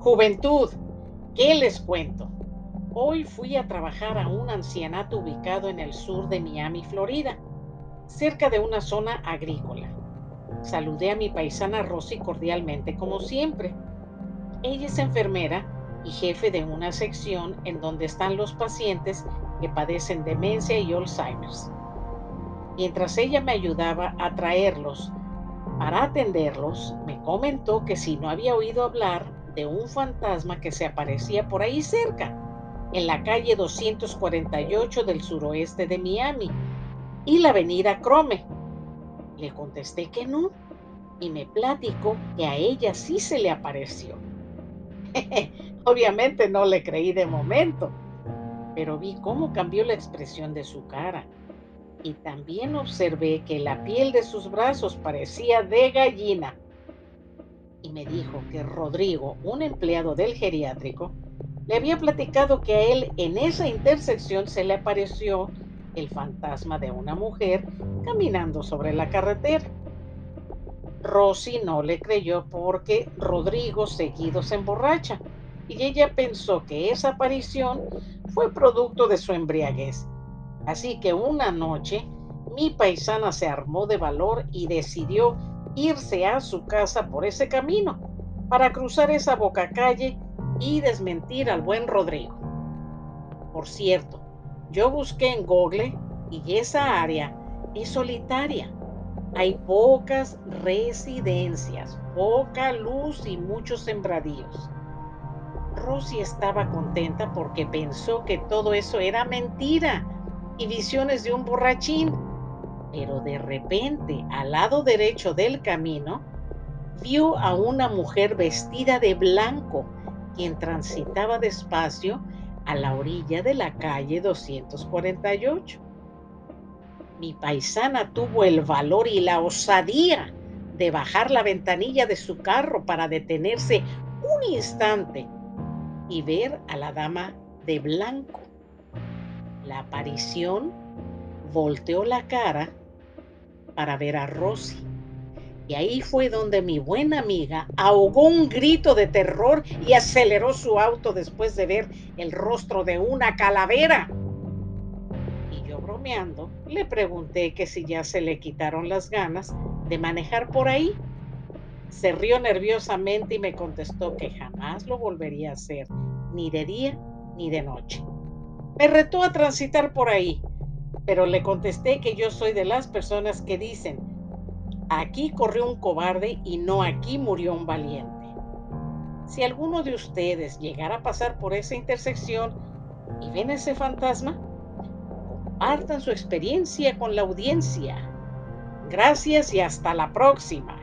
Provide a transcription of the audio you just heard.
Juventud, ¿qué les cuento? Hoy fui a trabajar a un ancianato ubicado en el sur de Miami, Florida, cerca de una zona agrícola. Saludé a mi paisana Rosy cordialmente como siempre. Ella es enfermera y jefe de una sección en donde están los pacientes que padecen demencia y Alzheimer's. Mientras ella me ayudaba a traerlos para atenderlos, me comentó que si no había oído hablar de un fantasma que se aparecía por ahí cerca, en la calle 248 del suroeste de Miami y la avenida Crome. Le contesté que no y me platicó que a ella sí se le apareció. Obviamente no le creí de momento, pero vi cómo cambió la expresión de su cara y también observé que la piel de sus brazos parecía de gallina me dijo que Rodrigo, un empleado del geriátrico, le había platicado que a él en esa intersección se le apareció el fantasma de una mujer caminando sobre la carretera. Rosy no le creyó porque Rodrigo seguido se emborracha y ella pensó que esa aparición fue producto de su embriaguez. Así que una noche mi paisana se armó de valor y decidió irse a su casa por ese camino para cruzar esa boca calle y desmentir al buen Rodrigo. Por cierto, yo busqué en Google y esa área es solitaria. Hay pocas residencias, poca luz y muchos sembradíos. Rosy estaba contenta porque pensó que todo eso era mentira y visiones de un borrachín pero de repente, al lado derecho del camino, vio a una mujer vestida de blanco, quien transitaba despacio a la orilla de la calle 248. Mi paisana tuvo el valor y la osadía de bajar la ventanilla de su carro para detenerse un instante y ver a la dama de blanco. La aparición volteó la cara para ver a Rosy. Y ahí fue donde mi buena amiga ahogó un grito de terror y aceleró su auto después de ver el rostro de una calavera. Y yo bromeando, le pregunté que si ya se le quitaron las ganas de manejar por ahí. Se rió nerviosamente y me contestó que jamás lo volvería a hacer, ni de día ni de noche. Me retó a transitar por ahí, pero le contesté que yo soy de las personas que dicen, aquí corrió un cobarde y no aquí murió un valiente. Si alguno de ustedes llegara a pasar por esa intersección y ven ese fantasma, compartan su experiencia con la audiencia. Gracias y hasta la próxima.